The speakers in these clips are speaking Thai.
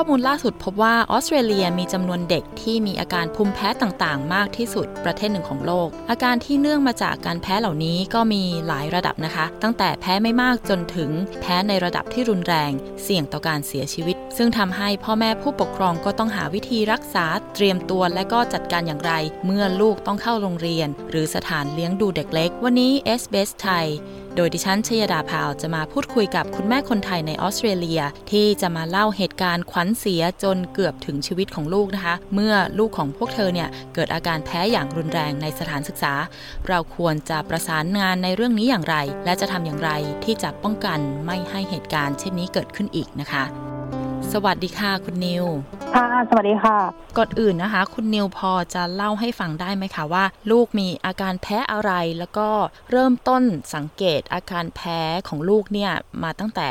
ข้อมูลล่าสุดพบว่าออสเตรเลียมีจำนวนเด็กที่มีอาการภูมิแพ้ต่างๆ มากที่สุดประเทศหนึ่งของโลก อาการที่เนื่องมาจากการแพ้เหล่านี้ก็มีหลายระดับนะคะ ตั้งแต่แพ้ไม่มากจนถึงแพ้ในระดับที่รุนแรง เสี่ยงต่อการเสียชีวิต ซึ่งทำให้พ่อแม่ผู้ปกครองก็ต้องหาวิธีรักษาเตรียมตัวและก็จัดการอย่างไร เมื่อลูกต้องเข้าโรงเรียน หรือสถานเลี้ยงดูเด็กเล็ก วันนี้ s อ s ไทย โดยดิฉันชยดาพาวจะมาพูดคุยกับคุณแม่คนไทยในออสเตรเลีย ที่จะมาเล่าเหตุการณ์ขวัญเสียจนเกือบถึงชีวิตของลูกนะคะ เมื่อลูกของพวกเธอเนี่ยเกิดอาการแพ้อย่างรุนแรงในสถานศึกษา เราควรจะประสานงานในเรื่องนี้อย่างไร และจะทำอย่างไรที่จะป้องกันไม่ให้เหตุการณ์ เช่นนี้เกิดขึ้นอีกนะคะ สวัสดีค่ะคุณนิว ค่ะ สวัสดีค่ะ ก่อนอื่นนะคะ คุณนิวพอจะเล่าให้ฟังได้ไหมคะว่า ลูกมีอาการแพ้อะไร แล้วก็เริ่มต้นสังเกตอาการแพ้ของลูกเนี่ยมาตั้งแต่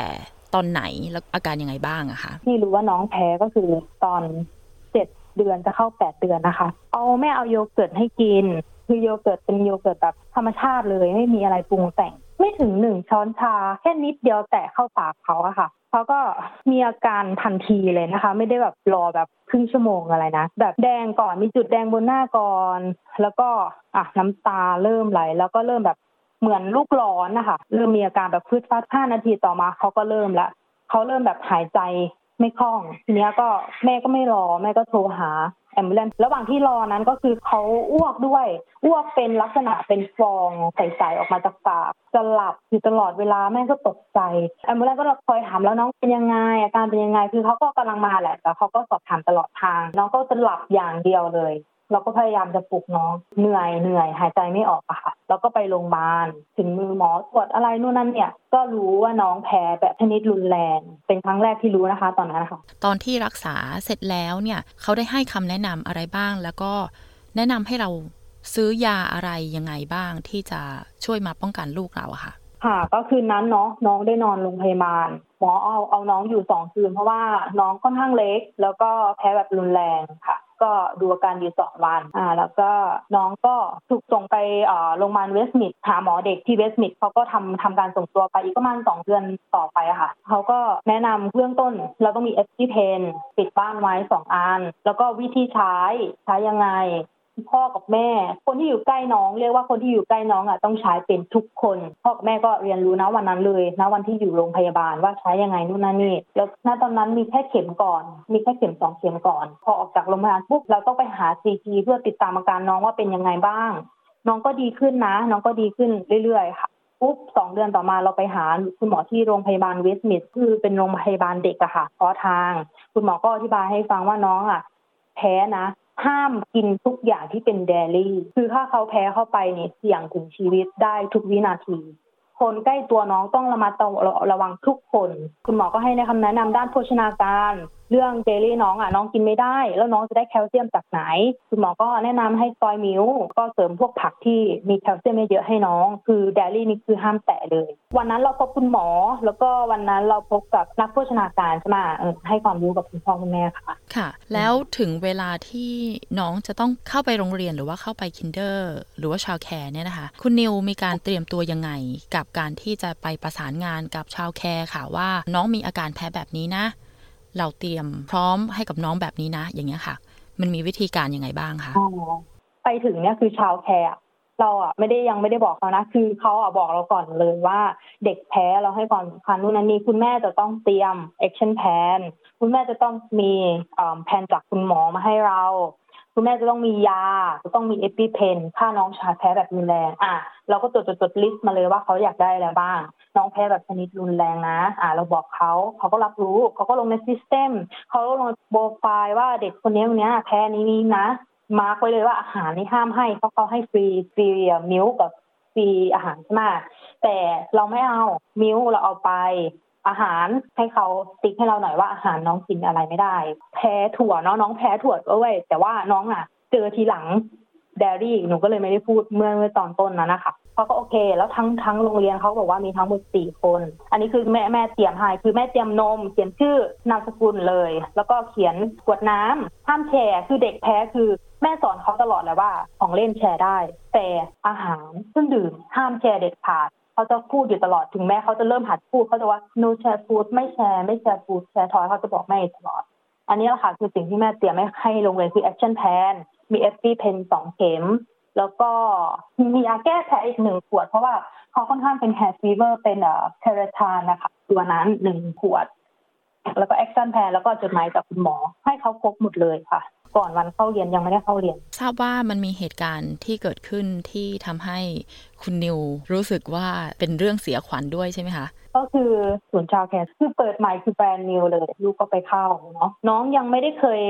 ตอนไหนแล้วอาการยังไงบ้างอะคะที่รู้ว่าน้องแพ้ก็คือตอนเจ็ดเดือนจะเข้าแปดเดือนนะคะ เอาแม่เอาโยเกิร์ตให้กิน คือโยเกิร์ตเป็นโยเกิร์ตแบบธรรมชาติเลยไม่มีอะไรปรุงแต่ง ไม่ถึงหนึ่งช้อนชาแค่นิดเดียวแตะเข้าปากเขาอะค่ะเขาก็มีอาการทันทีเลยนะคะ ไม่ได้แบบรอแบบครึ่งชั่วโมงอะไรนะ แบบแดงก่อนมีจุดแดงบนหน้าก่อน แล้วก็อะน้ำตาเริ่มไหล แล้วก็เริ่มแบบเหมือนลูกร้อนนะคะเริ่มมีอาการแบบพืชฟัดห้านาทีต่อมาเขาก็เริ่มละเขาเริ่มแบบหายใจ ไม่คล่องทีนี้ก็แม่ก็ไม่รอแม่ก็โทรหาแอมบูเลนระหว่างที่รอนั้นก็คือเขาอ้วกด้วย อ้วกเป็นลักษณะเป็นฟองใสๆออกมาจากปากจะหลับอยู่ตลอดเวลาแม่ก็ตกใจแอมบูเลนก็คอยถามแล้วน้องเป็นยังไง อาการเป็นยังไงคือเขาก็กำลังมาแหละแต่เขาก็สอบถามตลอดทาง น้องก็จะหลับอย่างเดียวเลย เราก็พยายามจะปลุกน้องเหนื่อยเหนื่อยหายใจไม่ออกอะค่ะ แล้วก็ไปโรงพยาบาลถึงมือหมอตรวจอะไรนู่นนั่นเนี่ย ก็รู้ว่าน้องแพ้แบบชนิดรุนแรง เป็นครั้งแรกที่รู้นะคะ ตอนนั้นนะคะตอนที่รักษาเสร็จแล้วเนี่ยเขาได้ให้คำแนะนำอะไรบ้าง แล้วก็แนะนำให้เราซื้อยาอะไรยังไงบ้างที่จะช่วยมาป้องกันลูกเราอะค่ะ ค่ะ ก็คืนนั้นเนาะน้องได้นอนโรงพยาบาลหมอเอาเอาน้องอยู่สองคืนเพราะว่าน้องค่อนข้างเล็ก แล้วก็แพ้แบบรุนแรงค่ะ ก็ดูอาการอยู่สองวันอ่าแล้วก็น้องก็ถูกส่งไปอ่าโรงพยาบาล Westmead หาหมอเด็กที่ Westmead เขาก็ทำทำการส่งตัวไปอีกประมาณสองเดือนต่อไปอะค่ะเขาก็แนะนำเบื้องต้นเราต้องมี EpiPen ติดบ้านไว้สองอัน แล้วก็วิธีใช้ใช้ยังไง พ่อกับแม่ คนที่อยู่ใกล้น้อง เรียกว่าคนที่อยู่ใกล้น้องอะต้องใช้เป็นทุกคนพ่อกับแม่ก็เรียนรู้นะวันนั้นเลยนะวันที่อยู่โรงพยาบาลว่าใช้ยังไงนู่นนั่นนี่แล้วณตอนนั้นมีแค่เข็มก่อน มีแค่เข็มสองเข็มก่อน พอออกจากโรงพยาบาลปุ๊บเราต้องไปหาซีทีเพื่อติดตามอาการน้องว่าเป็นยังไงบ้าง น้องก็ดีขึ้นนะ น้องก็ดีขึ้นเรื่อยๆค่ะปุ๊บสองเดือนต่อมาเราไปหาคุณหมอที่โรงพยาบาลเวสต์มิดคือเป็นโรงพยาบาลเด็กอะค่ะเพราะทาง คุณหมอก็อธิบายให้ฟังว่าน้องอะแพ้นะ ห้ามกินทุกอย่างที่เป็นเดลี่ คือถ้าเขาแพ้เข้าไปเนี่ยเสี่ยงถึงชีวิตได้ทุกวินาที คนใกล้ตัวน้องต้องระมัดระวังทุกคน คุณหมอก็ให้ในคำแนะนำด้านโภชนาการ เรื่องเจลลี่น้องอะน้องกินไม่ได้ แล้วน้องจะได้แคลเซียมจากไหน คุณหมอก็แนะนำให้ soy milk ก็เสริมพวกผักที่มีแคลเซียมเยอะให้น้อง คือ dairy นี่คือห้ามแตะเลย วันนั้นเราพบคุณหมอ แล้วก็วันนั้นเราพบกับนักโภชนาการใช่ไหมให้ความรู้กับคุณพ่อคุณแม่ค่ะ ค่ะ แล้วถึงเวลาที่น้องจะต้องเข้าไปโรงเรียนหรือว่าเข้าไป kinder หรือว่า childcare เนี่ยนะคะ คุณนิวมีการเตรียมตัวยังไง กับการที่จะไปประสานงานกับ childcare ค่ะว่าน้องมีอาการแพ้แบบนี้นะ เราเตรียมพร้อมให้กับน้องแบบนี้นะ อย่างเงี้ยค่ะ มันมีวิธีการยังไงบ้างคะไปถึงเนี่ยคือ childcare เราอะไม่ได้ยังไม่ได้บอกเขานะ คือเขาอะบอกเราก่อนเลยว่าเด็กแพ้เราให้ความสำคัญนู่นนั่นนี่คุณแม่จะต้องเตรียม action plan คุณแม่จะต้องมีแผนจากคุณหมอมาให้เรา คุณแม่จะต้องมียา จะต้องมี EpiPen ถ้าน้องชาแพ้แบบรุนแรงอะเราก็จดจดจด list มาเลยว่าเขาอยากได้อะไรบ้าง น้องแพ้แบบชนิดรุนแรงนะ อะเราบอกเขาเขาก็รับรู้เขาก็ลงใน system เขาลงโปรไฟล์ว่าเด็กคนนี้คนนี้แพ้นี้นี้นะ mark ไว้เลยว่าอาหารนี่ห้ามให้เขาอะเขาให้ฟรีฟรี milk กับฟรีอาหารใช่ไหมแต่เราไม่เอา milk เราเอาไป อาหารให้เขาติ๊กให้เราหน่อยว่าอาหารน้องกินอะไรไม่ได้ แพ้ถั่วเนาะน้องแพ้ถั่วด้วยแต่ว่าน้องอะ เจอทีหลังเดรี่หนูก็เลยไม่ได้พูดเมื่อเมื่อตอนต้นนั้นนะคะเขาก็โอเค แล้วทั้งทั้งโรงเรียนเขาบอกว่ามีทั้งหมดสี่คน อันนี้คือแม่แม่เตรียมให้คือแม่เตรียมนม เขียนชื่อนามสกุลเลย แล้วก็เขียนขวดน้ำห้ามแชร์คือเด็กแพ้คือแม่สอนเขาตลอดเลยว่าของเล่นแชร์ได้ แต่อาหารเครื่องดื่มห้ามแชร์เด็ดขาด เขาจะพูดอยู่ตลอดถึงแม้เขาจะเริ่มหัดพูดเขาจะว่า no share food ไม่แชร์ไม่แชร์ food แชร์ทอยเขาจะบอกแม่ตลอด อันนี้แหละค่ะคือสิ่งที่แม่เตรียมให้โรงเรียนคือ action plan มี EpiPen สองเข็ม แล้วก็มียาแก้แพ้อีกหนึ่งขวด เพราะว่าเขาค่อนข้างเป็น hay fever เป็นเอ่อ Claratyne นะคะตัวนั้นหนึ่งขวด แล้วก็ action plan แล้วก็จดหมายจากคุณหมอ ให้เขาครบหมดเลยค่ะ ก่อนวันเข้าเรียนยังไม่ได้เข้าเรียน ทราบว่ามันมีเหตุการณ์ที่เกิดขึ้นที่ทำให้คุณนิวรู้สึกว่าเป็นเรื่องเสียขวัญด้วยใช่ไหมคะก็คือศูนย์ชาวแคร์คือเปิดใหม่คือแบรนด์นิวเลยลูกก็ไปเข้าเนาะน้องยังไม่ได้เคย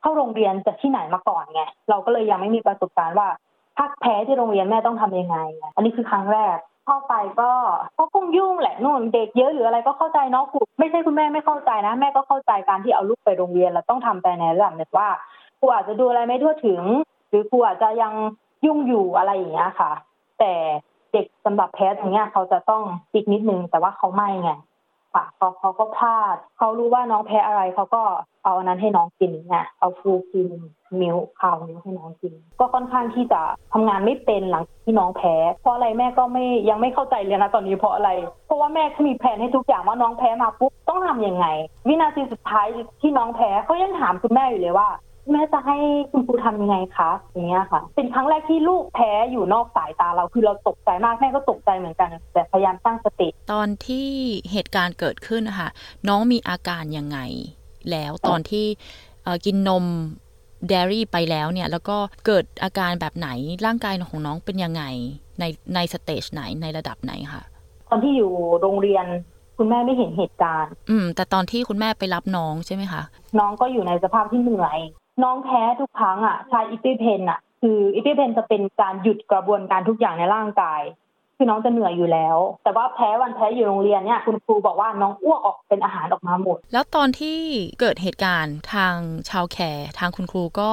เข้าโรงเรียนจากที่ไหนมาก่อนไงเราก็เลยยังไม่มีประสบการณ์ว่าถ้าแพ้ที่โรงเรียนแม่ต้องทำยังไง อันนี้คือครั้งแรก เข้าไปก็ก็คงยุ่งแหละนู่นเด็กเยอะหรืออะไรก็เข้าใจเนาะคุณไม่ใช่คุณแม่ไม่เข้าใจนะ แม่ก็เข้าใจการที่เอาลูกไปโรงเรียนแล้วต้องทำแต่ในระดับหนึ่งว่าครูอาจจะดูอะไรไม่ทั่วถึง หรือครูอาจจะยังยุ่งอยู่อะไรอย่างเงี้ยค่ะ แต่เด็กสำหรับแพ้อย่างเงี้ยเขาจะต้องอีกนิดนึงแต่ว่าเขาไม่ไง ค่ะเขาเขาก็พลาด เขารู้ว่าน้องแพ้อะไรเขาก็เอาอันนั้นให้น้องกินเนี่ยเอาฟูกินมิลข้าวมิลให้น้องกิน ก็ค่อนข้างที่จะทำงานไม่เป็นหลังที่น้องแพ้ เพราะอะไรแม่ก็ไม่ยังไม่เข้าใจเลยนะตอนนี้เพราะอะไร เพราะว่าแม่เขามีแผนให้ทุกอย่างว่าน้องแพ้มาปุ๊บต้องทํำยังไง วินาทีสุดท้ายที่น้องแพ้เขายังถามคุณแม่อยู่เลยว่า แม่จะให้คุณครูทำยังไงคะอย่างเงี้ยค่ะ เป็นครั้งแรกที่ลูกแพ้อยู่นอกสายตาเราคือเราตกใจมากแม่ก็ตกใจเหมือนกัน แต่พยายามตั้งสติ ตอนที่เหตุการณ์เกิดขึ้นนะคะน้องมีอาการยังไง แล้วตอนที่กินนมเดรี่ไปแล้วเนี่ย แล้วก็เกิดอาการแบบไหนร่างกายของน้องเป็นยังไง ในในสเตจไหนในระดับไหนคะตอนที่อยู่โรงเรียนคุณแม่ไม่เห็นเหตุการณ์ อืม แต่ตอนที่คุณแม่ไปรับน้องใช่ไหมคะ น้องก็อยู่ในสภาพที่เหนื่อย น้องแพ้ทุกครั้งอะใช้อิปิเพนอะ คืออิปิเพนจะเป็นการหยุดกระบวนการทุกอย่างในร่างกาย คือน้องจะเหนื่อยอยู่แล้ว แต่ว่าแพ้วันแพ้อยู่โรงเรียนเนี่ยคุณครูบอกว่าน้องอ้วกออกเป็นอาหารออกมาหมด แล้วตอนที่เกิดเหตุการณ์ทางชาวแคร์ทางคุณครูก็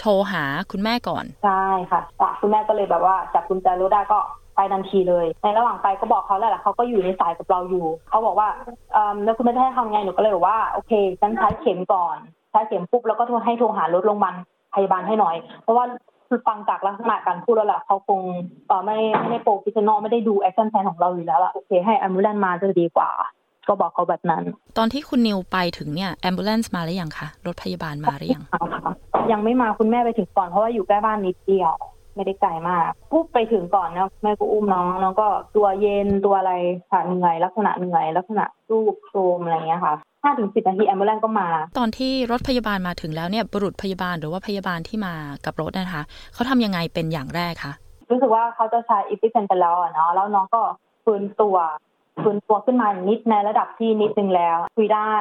โทรหาคุณแม่ก่อน ใช่ค่ะคุณแม่ก็เลยแบบว่าจากคุณจารได้ก็ไปทันทีเลย ในระหว่างไปก็บอกเขาแล้วแหละเขาก็อยู่ในสายกับเราอยู่ เขาบอกว่าเออแล้วคุณแม่จะให้ทำไงหนูก็เลยบอกว่าโอเคฉันใช้เข็มก่อน ใช้เข็มปุ๊บแล้วก็โทรให้โทรหารถโรงพยาบาลพยาบาลให้หน่อย เพราะว่าคือฟังจากลักษณะการพูดแล้วแหละเขาคงเออไม่ไม่ได้ professional ไม่ได้ดู action plan ของเราอยู่แล้วละโอเคให้ ambulance มาจะดีกว่า ก็บอกเขาแบบนั้น ตอนที่คุณนิวไปถึงเนี่ย ambulance มาหรือยังคะรถพยาบาลมาหรือยังยังไม่มาคุณแม่ไปถึงก่อนเพราะว่าอยู่ใกล้บ้านนิดเดียวไม่ได้ไกลมากปุ๊บไปถึงก่อนนะแม่ก็อุ้มน้องน้องก็ตัวเย็นตัวอะไรค่ะเหนื่อยลักษณะเหนื่อยลักษณะรูปโทมอะไรเงี้ยค่ะ ห้าถึงสิบนาทีแอมบูเลนก็มา ตอนที่รถพยาบาลมาถึงแล้วเนี่ยบุรุษพยาบาลหรือว่าพยาบาลที่มากับรถนะคะเขาทำยังไงเป็นอย่างแรกคะรู้สึกว่าเขาจะใช้อิปิเซนไปแล้วเนาะแล้วน้องก็ฟื้นตัวฟื้นตัวขึ้นมานิดในระดับที่นิดนึงแล้ว คุยได้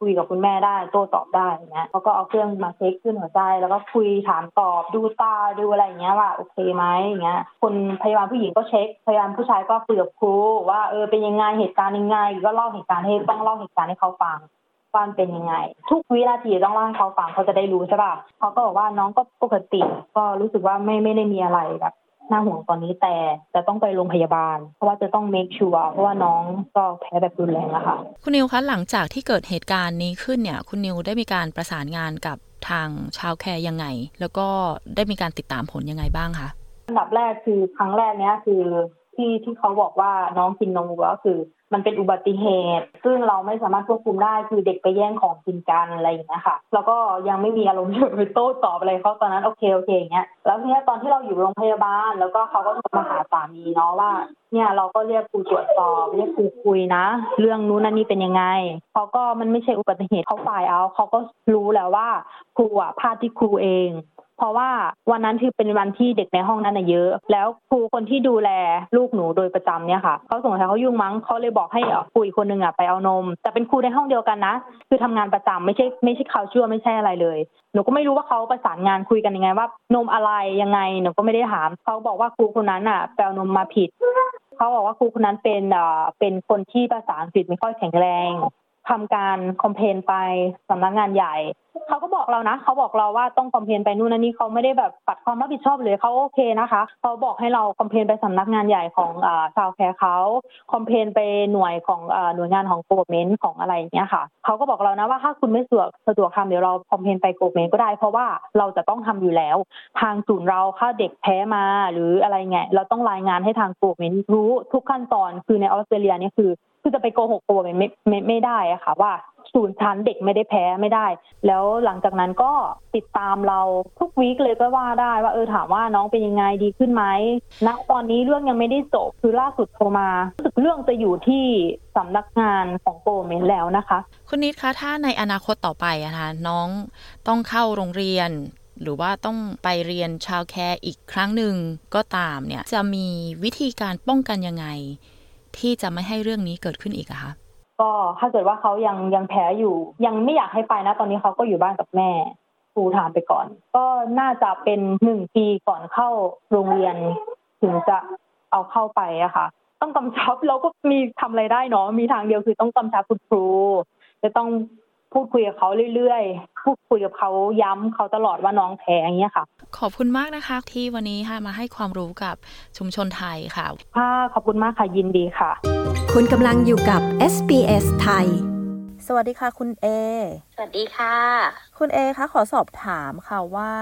คุยกับคุณแม่ได้โต้ตอบได้เงี้ยเขาก็เอาเครื่องมาเช็คขึ้นหัวใจ แล้วก็คุยถามตอบดูตาดูอะไรเงี้ยว่าโอเคไหมเงี้ยคนพยาบาลผู้หญิงก็เช็คพยาบาลผู้ชายก็คุยกับครูว่าเออเป็นยังไงเหตุการณ์ยังไง ก็เล่าเหตุการณ์ให้ต้องเล่าเหตุการณ์ให้เขาฟังว่าเป็นยังไง ทุกวินาทีต้องเล่าให้เขาฟังเขาจะได้รู้ใช่ป่ะเขาก็บอกว่าน้องก็ปกติ ก็รู้สึกว่าไม่ไม่ได้มีอะไรแบบ น่าห่วงตอนนี้แต่จะต้องไปโรงพยาบาล เพราะว่าจะต้องเมคชัวร์เพราะว่าน้องก็แพ้แบบรุนแรงอะค่ะ คุณนิวคะหลังจากที่เกิดเหตุการณ์นี้ขึ้นเนี่ยคุณนิวได้มีการประสานงานกับทางชาวแคร์ยังไง แล้วก็ได้มีการติดตามผลยังไงบ้างคะอันดับแรกคือครั้งแรกเนี้ยคือ ที่ที่เขาบอกว่าน้องกินนมวัวก็คือ มันเป็นอุบัติเหตุ ซึ่งเราไม่สามารถควบคุมได้คือเด็กไปแย่งของกินกันอะไรอย่างเงี้ยค่ะแล้วก็ยังไม่มีอารมณ์จะไปโต้ตอบอะไรเขาตอนนั้นโอเคโอเคอย่างเงี้ยแล้วทีนี้ตอนที่เราอยู่โรงพยาบาล แล้วก็เขาก็โทรมาหาสามีเนาะว่า เนี่ยเราก็เรียกครูตรวจสอบเรียกครูคุยนะ เรื่องนู้นนั่นนี่เป็นยังไงเขาก็มันไม่ใช่อุบัติเหตุเขาฝ่ายเอาเขาก็รู้แล้วว่าครูอะพลาดที่ครูเอง เพราะว่าวันนั้นคือเป็นวันที่เด็กในห้องนั้นเยอะ แล้วครูคนที่ดูแลลูกหนูโดยประจำเนี่ยค่ะเขาสงสัยเขายุ่งมั้งเขาเลยบอกให้คุยคนหนึ่งอะไปเอานม แต่เป็นครูในห้องเดียวกันนะ คือทำงานประจำไม่ใช่ไม่ใช่เขาชั่วไม่ใช่อะไรเลย หนูก็ไม่รู้ว่าเขาประสานงานคุยกันยังไงว่านมอะไรยังไงหนูก็ไม่ได้ถามเขาบอกว่าครูคนนั้นอะแปลนมมาผิดเขาบอกว่าครูคนนั้นเป็นอ่าเป็นคนที่ภาษาอังกฤษไม่ค่อยแข็งแรง ทำการ complain ไปสำนักงานใหญ่เขาก็บอกเรานะเขาบอกเราว่าต้อง complain ไปนู่นนั่นนี่เขาไม่ได้แบบปัดความรับผิดชอบเลยเขาโอเคนะคะเขาบอกให้เรา complain ไปสำนักงานใหญ่ของ childcare เขา complain ไปหน่วยของอหน่วยงานของ government ของอะไรอย่างเงี้ยค่ะเขาก็บอกเรานะว่าถ้าคุณไม่สะดวกสะดวกทำเดี๋ยวเรา complain ไป government ก็ได้ เพราะว่าเราจะต้องทำอยู่แล้ว ทางศูนย์เราถ้าเด็กแพ้มาหรืออะไรเงี้ยเราต้องรายงานให้ทางโกลเมนต์รู้ทุกขั้นตอนคือในออสเตรเลียเนี่ยคือ คือจะไปโกหกโกไม่ไม่ไม่ได้อะค่ะ ว่าศูนย์ชั้นเด็กไม่ได้แพ้ไม่ได้ แล้วหลังจากนั้นก็ติดตามเราทุกวีคเลยก็ว่าได้ว่าเออถามว่าน้องเป็นยังไงดีขึ้นไหมณตอนนี้เรื่องยังไม่ได้จบคือล่าสุดโทรมารู้สึกเรื่องจะอยู่ที่สำนักงานของโกเมนแล้วนะคะ คุณนิดคะถ้าในอนาคตต่อไปนะคะน้องต้องเข้าโรงเรียนหรือว่าต้องไปเรียนชาวแคร์อีกครั้งหนึ่งก็ตามเนี่ย จะมีวิธีการป้องกันยังไง ที่จะไม่ให้เรื่องนี้เกิดขึ้นอีกอะคะก็ถ้าเกิดว่าเขายังยังแพ้อยู่ ยังไม่อยากให้ไปนะ ตอนนี้เขาก็อยู่บ้านกับแม่ครูถามไปก่อน ก็น่าจะเป็นหนึ่งปีก่อนเข้าโรงเรียน ถึงจะเอาเข้าไปอะค่ะ ต้องกำชับเราก็มีทำอะไรได้เนาะมีทางเดียวคือต้องกำชับคุณครูจะต้อง พูดคุยกับเขาเรื่อยๆ พูดคุยกับเขาย้ำเขาตลอดว่าน้องแพ้อย่างเงี้ยค่ะ ขอบคุณมากนะคะ ที่วันนี้ค่ะมาให้ความรู้กับชุมชนไทยค่ะค่ะขอบคุณมากค่ะยินดีค่ะ คุณกำลังอยู่กับ SBS ไทย สวัสดีค่ะคุณเอ สวัสดีค่ะ คุณเอคะขอสอบถามค่ะว่า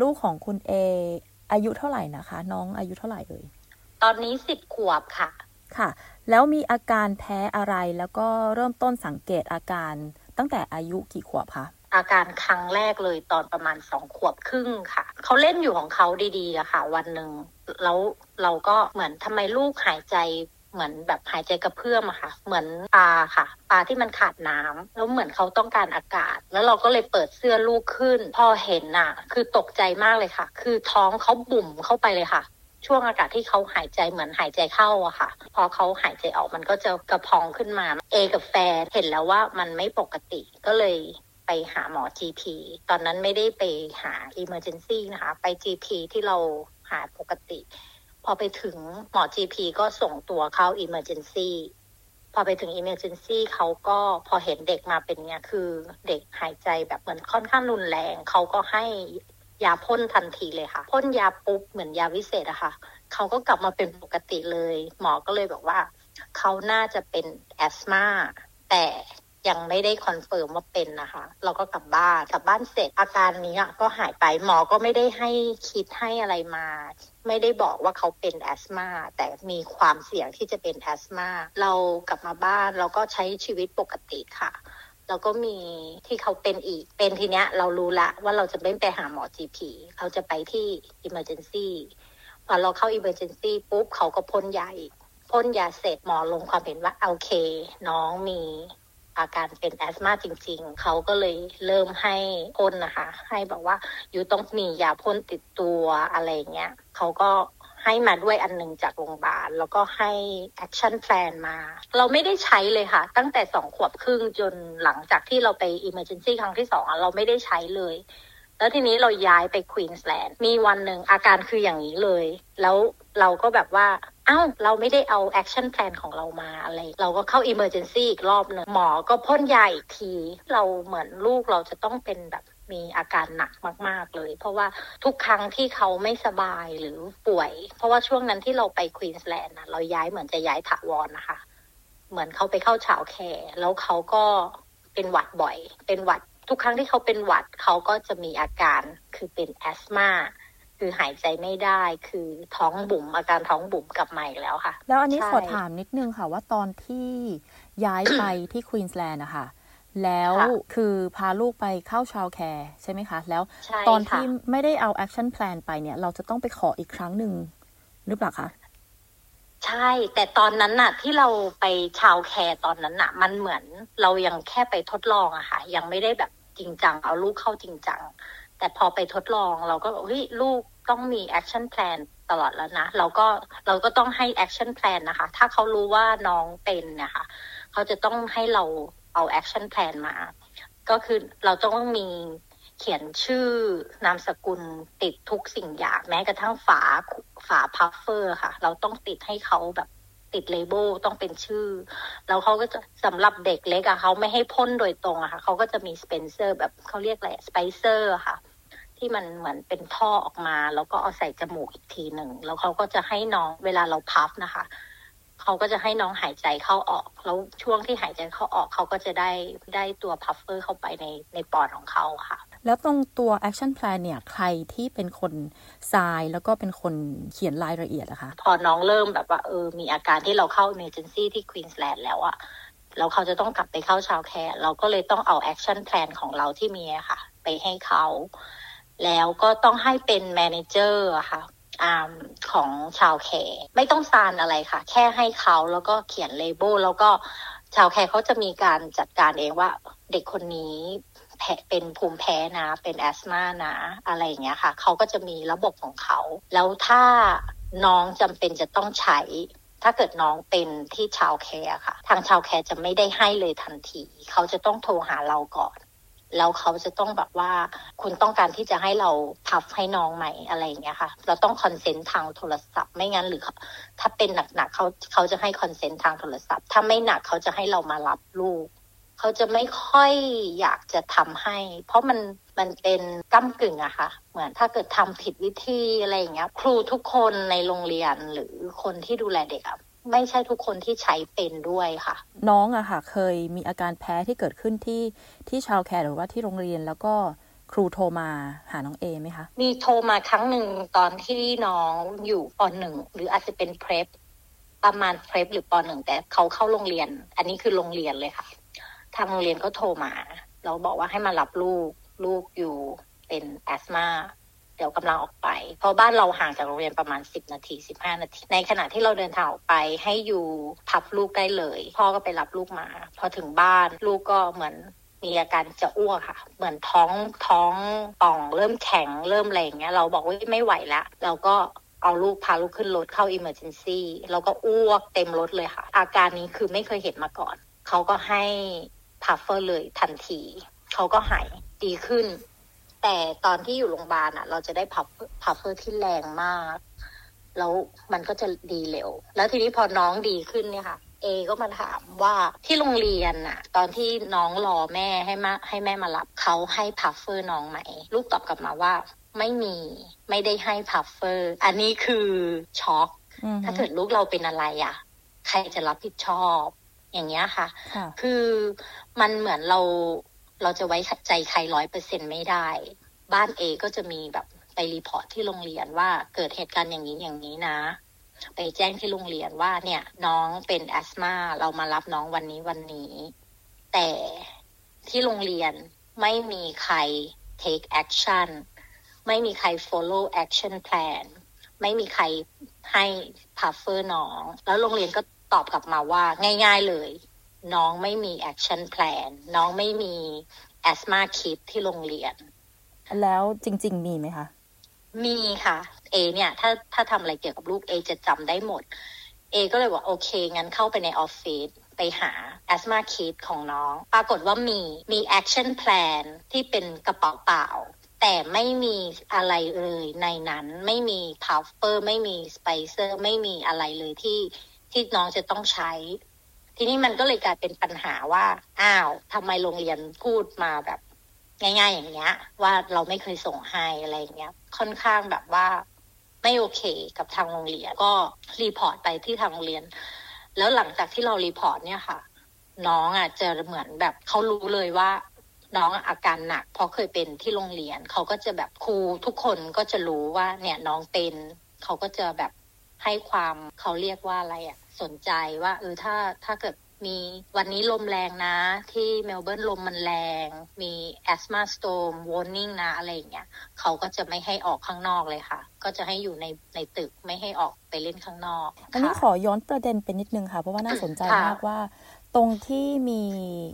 ลูกของคุณเอ อายุเท่าไหร่นะคะ น้องอายุเท่าไหร่เอ่ยตอนนี้สิบขวบค่ะ ค่ะ แล้วมีอาการแพ้อะไรแล้วก็เริ่มต้นสังเกตอาการ ตั้งแต่อายุกี่ขวบคะอาการครั้งแรกเลยตอนประมาณสองขวบครึ่งค่ะ เขาเล่นอยู่ของเขาดีๆอะค่ะ วันหนึ่งแล้วเราก็เหมือนทำไมลูกหายใจเหมือนแบบหายใจกระเพื่อมอะค่ะ เหมือนปลาค่ะ ปลาที่มันขาดน้ำแล้วเหมือนเขาต้องการอากาศ แล้วเราก็เลยเปิดเสื้อลูกขึ้น พอเห็นน่ะคือตกใจมากเลยค่ะ คือท้องเขาบุ่มเข้าไปเลยค่ะ ช่วงอากาศที่เขาหายใจเหมือนหายใจเข้าอะค่ะ พอเขาหายใจออกมันก็จะกระพองขึ้นมา เอกับแฟนเห็นแล้วว่ามันไม่ปกติก็เลยไปหาหมอ GP ตอนนั้นไม่ได้ไปหา Emergency นะคะ ไป GP ที่เราหาปกติ พอไปถึงหมอ GP ก็ส่งตัวเข้า Emergency พอไปถึง Emergency เขาก็พอเห็นเด็กมาเป็นเนี้ยคือเด็กหายใจแบบเหมือนค่อนข้างรุนแรง เขาก็ให้ ยาพ่นทันทีเลยค่ะพ่นยาปุ๊บเหมือนยาวิเศษอะค่ะเขาก็กลับมาเป็นปกติเลย หมอก็เลยบอกว่าเขาน่าจะเป็น asthma แต่ยังไม่ได้ confirm ว่าเป็นนะคะ เราก็กลับบ้านกลับบ้านเสร็จอาการนี้ก็หายไปหมอก็ไม่ได้ให้คิดให้อะไรมา ไม่ได้บอกว่าเขาเป็น asthma แต่มีความเสี่ยงที่จะเป็น asthma เรากลับมาบ้านเราก็ใช้ชีวิตปกติค่ะ แล้วก็มีที่เขาเป็นอีก เป็นทีเนี้ยเรารู้ละว่าเราจะไม่ไปหาหมอ GP เราจะไปที่ Emergency พอเราเข้า Emergency ปุ๊บเขาก็พ่นยาอีกพ่นยาเสร็จหมอลงความเห็นว่าโอเค น้องมีอาการเป็นแอสมาจริง ๆ เขาก็เลยเริ่มให้พ่นนะคะ ให้บอกว่าอยู่ต้องมียาพ่นติดตัวอะไรเงี้ย เขาก็ ให้มาด้วยอันหนึ่งจากโรงพยาบาล แล้วก็ให้action plan มา เราไม่ได้ใช้เลยค่ะ ตั้งแต่สองขวบครึ่งจนหลังจากที่เราไป Emergency ครั้งที่สองเราไม่ได้ใช้เลย แล้วทีนี้เราย้ายไปควีนสแลนด์มีวันหนึ่งอาการคืออย่างนี้เลย แล้วเราก็แบบว่าอ้าวเราไม่ได้เอา action plan ของเรามาอะไร เราก็เข้า Emergency อีกรอบหนึ่งหมอก็พ่นยาอีกที เราเหมือนลูกเราจะต้องเป็นแบบ มีอาการหนักมาก ๆ เลย เพราะว่าทุกครั้งที่เขาไม่สบายหรือป่วย เพราะว่าช่วงนั้นที่เราไปควีนสแลนด์นะเราย้ายเหมือนจะย้ายถาวรนนะคะ เหมือนเขาไปเข้า childcare แล้วเขาก็เป็นหวัดบ่อย เป็นหวัดทุกครั้งที่เขาเป็นหวัดเขาก็จะมีอาการคือเป็น asthma คือหายใจไม่ได้คือท้องบุ๋มอาการท้องบุ๋มกลับมาอีกแล้วค่ะ แล้วอันนี้ขอถามนิดนึงค่ะว่าตอนที่ย้ายไปที่ควีนสแลนด์นะคะ แล้วคือพาลูกไปเข้า childcare ใช่ไหมคะ แล้วตอนที่ไม่ได้เอา action plan ไปเนี่ย เราจะต้องไปขออีกครั้งหนึ่งหรือเปล่าคะ ใช่ แต่ตอนนั้นน่ะ ที่เราไป childcare ตอนนั้นน่ะ มันเหมือนเรายังแค่ไปทดลองอะค่ะ ยังไม่ได้แบบจริงจัง เอาลูกเข้าจริงจัง แต่พอไปทดลองเราก็เฮ้ยลูกต้องมี action plan ตลอดแล้วนะ เราก็เราก็ต้องให้ action plan นะคะ ถ้าเขารู้ว่าน้องเป็นเนี่ยค่ะเขาจะต้องให้เรา เอา action plan มา ก็คือเราต้องมีเขียนชื่อนามสกุลติดทุกสิ่งอย่างแม้กระทั่งฝาฝา puffer ค่ะ เราต้องติดให้เขาแบบติด label ต้องเป็นชื่อ แล้วเขาก็จะสำหรับเด็กเล็กอะเขาไม่ให้พ่นโดยตรงอะค่ะเขาก็จะมี spacer แบบเขาเรียกอะไร spacer ค่ะ ที่มันเหมือนเป็นท่อออกมา แล้วก็เอาใส่จมูกอีกทีหนึ่ง แล้วเขาก็จะให้น้องเวลาเรา puff นะคะ เขาก็จะให้น้องหายใจเข้าออก แล้วช่วงที่หายใจเข้าออกเขาก็จะได้ได้ตัว puffer เข้าไปในในปอดของเขาค่ะ แล้วตรงตัว action plan เนี่ย ใครที่เป็นคนทรายแล้วก็เป็นคนเขียนรายละเอียดอะคะ พอน้องเริ่มแบบว่าเออมีอาการที่เราเข้า emergency ที่ควีนสแลนด์แล้วอะแล้วเขาจะต้องกลับไปเข้า childcare เราก็เลยต้องเอา action plan ของเราที่มีค่ะ ไปให้เขา แล้วก็ต้องให้เป็นแมเอร์ค่ะอของ childcare ไม่ต้อง sign อะไรค่ะ แค่ให้เขาแล้วก็เขียน label แล้วก็ childcare เขาจะมีการจัดการเองว่าเด็กคนนี้แพ้เป็นภูมิแพ้นะ เป็น asthma นะ อะไรอย่างเงี้ยค่ะเขาก็จะมีระบบของเขา แล้วถ้าน้องจำเป็นจะต้องใช้ ถ้าเกิดน้องเป็นที่ childcare ค่ะ ทาง childcare จะไม่ได้ให้เลยทันที เขาจะต้องโทรหาเราก่อน แล้วเขาจะต้องแบบว่าคุณต้องการที่จะให้เรา puff ให้น้องไหมอะไรอย่างเงี้ยค่ะ เราต้อง consent ทางโทรศัพท์ไม่งั้นหรือ ถ้าเป็นหนักๆเขาเขาจะให้ consent ทางโทรศัพท์ ถ้าไม่หนักเขาจะให้เรามารับลูกเขาจะไม่ค่อยอยากจะทำให้ เพราะมันมันเป็นก้ากึ่งอะค่ะ เหมือนถ้าเกิดทำผิดวิธีอะไรอย่างเงี้ย ครูทุกคนในโรงเรียนหรือคนที่ดูแลเด็กอะ ไม่ใช่ทุกคนที่ใช้เป็นด้วยค่ะ น้องอะค่ะ เคยมีอาการแพ้ที่เกิดขึ้นที่ที่ชาวแคร์หรือว่าที่โรงเรียนแล้วก็ครูโทรมาหาน้องเอไหมคะ มีโทรมาครั้งหนึ่งตอนที่น้องอยู่ปหนึ่งหรืออาจจะเป็นเพรพประมาณเพรพหรือปหนึ่งแต่เขาเข้าโรงเรียน อันนี้คือโรงเรียนเลยค่ะ ทางโรงเรียนก็โทรมา เราบอกว่าให้มารับลูก ลูกอยู่เป็นแอสมา เดี๋ยวกำลังออกไป เพราะบ้านเราห่างจากโรงเรียนประมาณสิบนาทีสิบห้านาที ในขณะที่เราเดินทางออกไปให้ you puff ลูกได้เลย พ่อก็ไปรับลูกมา พอถึงบ้านลูกก็เหมือนมีอาการจะอ้วกค่ะ เหมือนท้องท้องป่อง เริ่มแข็งเริ่มอะไรอย่างเงี้ย เราบอกว่าไม่ไหวแล้วเราก็เอาลูกพาลูกขึ้นรถเข้า emergency แล้วก็อ้วกเต็มรถเลยค่ะ อาการนี้คือไม่เคยเห็นมาก่อน เขาก็ให้ puffer เลยทันที เขาก็หายดีขึ้น แต่ตอนที่อยู่โรงพยาบาลอะ เราจะได้ puff puffer ที่แรงมาก แล้วมันก็จะดีเร็ว แล้วทีนี้พอน้องดีขึ้นเนี่ยค่ะ เอก็มาถามว่าที่โรงเรียนอะ ตอนที่น้องรอแม่ให้มาให้แม่มารับเขาให้ puffer น้องไหม ลูกตอบกลับมาว่า ไม่มีไม่ได้ให้ puffer อันนี้คือช็อกถ้าเกิดลูกเราเป็นอะไรอะ ใครจะรับผิดชอบ อย่างเงี้ยค่ะ คือมันเหมือนเรา เราจะไว้ใจใครร้อยเปอร์เซ็นต์ไม่ได้ บ้านเอก็จะมีแบบไป report ที่โรงเรียนว่าเกิดเหตุการณ์อย่างนี้อย่างนี้นะ ไปแจ้งที่โรงเรียนว่าเนี่ยน้องเป็น asthma เรามารับน้องวันนี้วันนี้ แต่ที่โรงเรียนไม่มีใคร take action ไม่มีใคร follow action plan ไม่มีใครให้ puffer น้อง แล้วโรงเรียนก็ตอบกลับมาว่าง่าย ๆเลย น้องไม่มี action plan น้องไม่มี asthma kit ที่โรงเรียน แล้วจริง ๆ มีไหมคะ มีค่ะ เอ เนี่ยถ้าถ้าทำอะไรเกี่ยวกับลูกเอจะจำได้หมด เอ ก็เลยว่าโอเค งั้นเข้าไปในออฟฟิศไปหา asthma kit ของน้อง ปรากฏว่ามีมี action plan ที่เป็นกระเป๋าเปล่าแต่ไม่มีอะไรเลยในนั้นไม่มี puffer ไม่มี spacer ไม่มีอะไรเลยที่ที่น้องจะต้องใช้ ทีนี้มันก็เลยกลายเป็นปัญหาว่า อ้าวทำไมโรงเรียนพูดมาแบบ ง่าย ๆ อย่างเงี้ย ว่าเราไม่เคยส่งให้อะไรอย่างเงี้ย ค่อนข้างแบบว่า ไม่โอเคกับทางโรงเรียน ก็ report ไปที่ทางโรงเรียน แล้วหลังจากที่เรารีพอร์ตเนี่ยค่ะ น้องอะจะเหมือนแบบเขารู้เลยว่าน้องอาการหนัก เพราะเคยเป็นที่โรงเรียน เขาก็จะแบบครูทุกคนก็จะรู้ว่า เนี่ยน้องเป็น เขาก็จะแบบให้ความเขาเรียกว่าอะไรอะ สนใจว่าเออถ้าถ้าเกิดมีวันนี้ลมแรงนะ ที่เมลเบิร์นลมมันแรง มี asthma storm warning นะอะไรอย่างเงี้ยเขาก็จะไม่ให้ออกข้างนอกเลยค่ะ ก็จะให้อยู่ในในตึกไม่ให้ออกไปเล่นข้างนอกอันนี้ขอย้อนประเด็นเป็นนิดนึงค่ะ เพราะว่าน่าสนใจมากว่า ตรงที่มี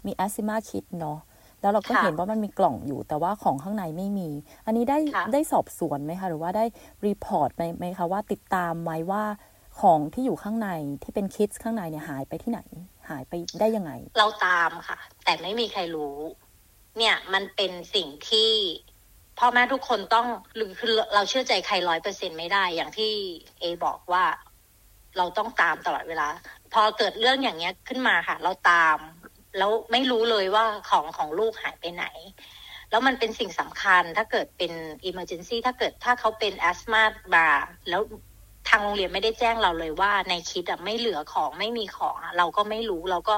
มี asthma kit เนาะแล้วเราก็เห็นว่ามันมีกล่องอยู่แต่ว่าของข้างในไม่มี อันนี้ได้ได้สอบสวนไหมคะ หรือว่าได้รีพอร์ตไหมคะว่าติดตามไหมว่า ของที่อยู่ข้างในที่เป็นคิดข้างในเนี่ยหายไปที่ไหน หายไปได้ยังไง เราตามค่ะ แต่ไม่มีใครรู้ เนี่ยมันเป็นสิ่งที่พ่อแม่ทุกคนต้องหรือคือเราเชื่อใจใครร้อยเปอร์เซ็นไม่ได้ อย่างที่เอบอกว่า เราต้องตามตลอดเวลา พอเกิดเรื่องอย่างเงี้ยขึ้นมาค่ะ เราตาม แล้วไม่รู้เลยว่าของของลูกหายไปไหน แล้วมันเป็นสิ่งสำคัญถ้าเกิดเป็น emergency ถ้าเกิดถ้าเขาเป็นแอสมาบาแล้วางโรงเรียนไม่ได้แจ้งเราเลยว่า ในคิดอะไม่เหลือของไม่มีของเราก็ไม่รู้เราก็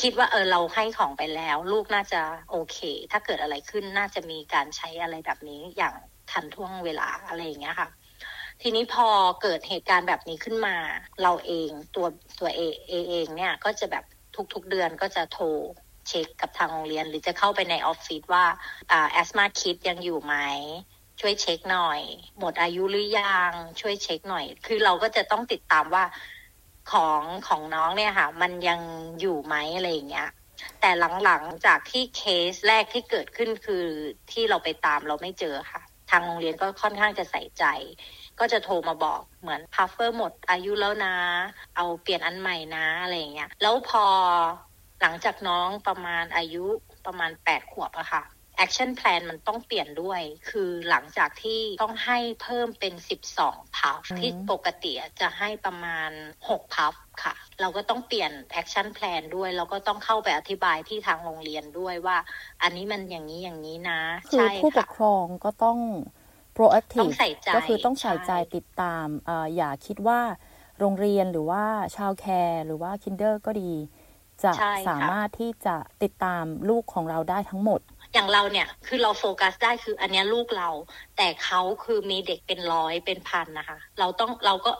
คิดว่าเออเราให้ของไปแล้ว ลูกน่าจะโอเค ถ้าเกิดอะไรขึ้นน่าจะมีการใช้อะไรแบบนี้อย่างทันท่วงเวลาอะไรอย่างเงี้ยค่ะ ทีนี้พอเกิดเหตุการณ์แบบนี้ขึ้นมา เราเองตัวตัวเอเองเนี่ยก็จะแบบทุกๆเดือนก็จะโทรเช็คกับทางโรงเรียน หรือจะเข้าไปในออฟฟิศว่าอ่า asthma kit ยังอยู่ไหม ช่วยเช็คหน่อย หมดอายุหรือยังช่วยเช็คหน่อย คือเราก็จะต้องติดตามว่าของของน้องเนี่ยค่ะ มันยังอยู่ไหมอะไรอย่างเงี้ย แต่หลังๆจากที่เคสแรกที่เกิดขึ้นคือที่เราไปตามเราไม่เจอค่ะ ทางโรงเรียนก็ค่อนข้างจะใส่ใจ ก็จะโทรมาบอกเหมือน puffer หมดอายุแล้วนะ เอาเปลี่ยนอันใหม่นะอะไรอย่างเงี้ย แล้วพอหลังจากน้องประมาณอายุประมาณแปดขวบอะค่ะ action plan มันต้องเปลี่ยนด้วย คือหลังจากที่ต้องให้เพิ่มเป็น 12 puff อืมที่ปกติจะให้ประมาณ 6 puff ค่ะ เราก็ต้องเปลี่ยน action plan ด้วย แล้วก็ต้องเข้าไปอธิบายที่ทางโรงเรียนด้วยว่า อันนี้มันอย่างนี้อย่างนี้นะคือใช่ผู้ปค่ะกครองก็ต้อง proactive ต้องใส่ใจก็คือต้องใส่ใจใช่ติดตามเอ่ออย่าคิดว่าโรงเรียนหรือว่า childcare หรือว่า kinder ก็ดี จะใช่ค่ะสามารถที่จะติดตามลูกของเราได้ทั้งหมด อย่างเราเนี่ยคือเราโฟกัสได้คืออันนี้ลูกเรา แต่เขาคือมีเด็กเป็นร้อยเป็นพันนะคะ เราต้องเราก็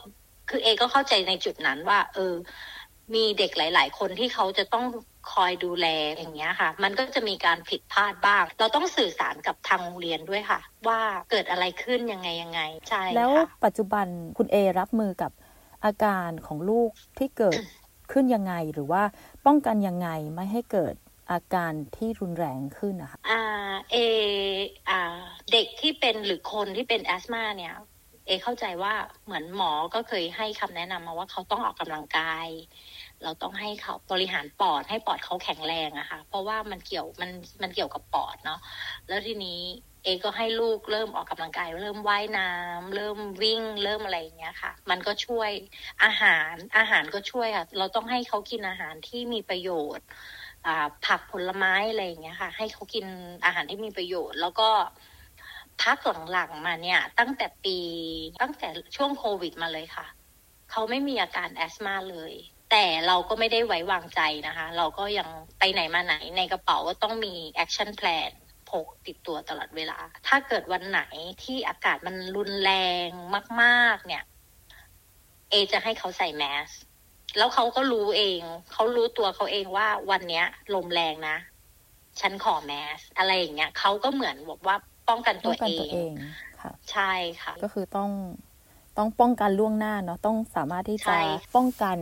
คือเอก็เข้าใจในจุดนั้นว่า เออ มีเด็กหลาย ๆ คนที่เขาจะต้องคอยดูแลอย่างเงี้ยค่ะ มันก็จะมีการผิดพลาดบ้าง เราต้องสื่อสารกับทางโรงเรียนด้วยค่ะ ว่าเกิดอะไรขึ้นยังไงยังไงใช่แล้วปัจจุบันคุณเอรับมือกับอาการของลูกที่เกิดขึ้นยังไงหรือว่าป้องกันยังไงไม่ให้เกิด อาการที่รุนแรงขึ้นนะคะอ่าเออ่าเด็กที่เป็นหรือคนที่เป็นแอสมาเนี่ย เอ เข้าใจว่าเหมือนหมอก็เคยให้คำแนะนำมาว่าเขาต้องออกกำลังกาย เราต้องให้เขาบริหารปอดให้ปอดเขาแข็งแรงอะค่ะ เพราะว่ามันเกี่ยวมันมันเกี่ยวกับปอดเนาะแล้วทีนี้เอก็ให้ลูกเริ่มออกกำลังกาย เริ่มว่ายน้ำเริ่มวิ่ง เริ่มอะไรอย่างเงี้ยค่ะ มันก็ช่วยอาหารอาหารก็ช่วยค่ะ เราต้องให้เขากินอาหารที่มีประโยชน์ ผักผลไม้อะไรอย่างเงี้ยค่ะ ให้เขากินอาหารที่มีประโยชน์ แล้วก็พักหลังๆมาเนี่ย ตั้งแต่ปีตั้งแต่ช่วงโควิดมาเลยค่ะ เขาไม่มีอาการ asthma เลย แต่เราก็ไม่ได้ไว้วางใจนะคะ เราก็ยังไปไหนมาไหนในกระเป๋าก็ต้องมี action plan พกติดตัวตลอดเวลา ถ้าเกิดวันไหนที่อากาศมันรุนแรงมาก ๆ เนี่ย เอจะให้เขาใส่แมสก์ แล้วเขาก็รู้เอง เขารู้ตัวเขาเองว่าวันเนี้ย ลมแรงนะ ฉันขอแมสก์ อะไรอย่างเงี้ยเขาก็เหมือนบอกว่าป้องกันป้ตัอวงกันเอตัวงเองค่ะ ใช่ค่ะ ก็คือต้องต้องป้องกันล่วงหน้าเนาะต้องสามารถที่ใช่จะป้องกัน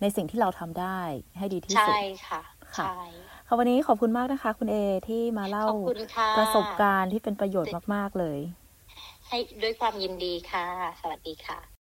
ในสิ่งที่เราทำได้ให้ดีที่สุด ใช่ค่ะ ค่ะใช่ค่ะวันนี้ขอบคุณมากนะคะ คุณเอที่มาเล่าขอบคุณค่ะประสบการณ์ที่เป็นประโยชน์มาก ๆ เลย ให้ด้วยความยินดีค่ะ สวัสดีค่ะ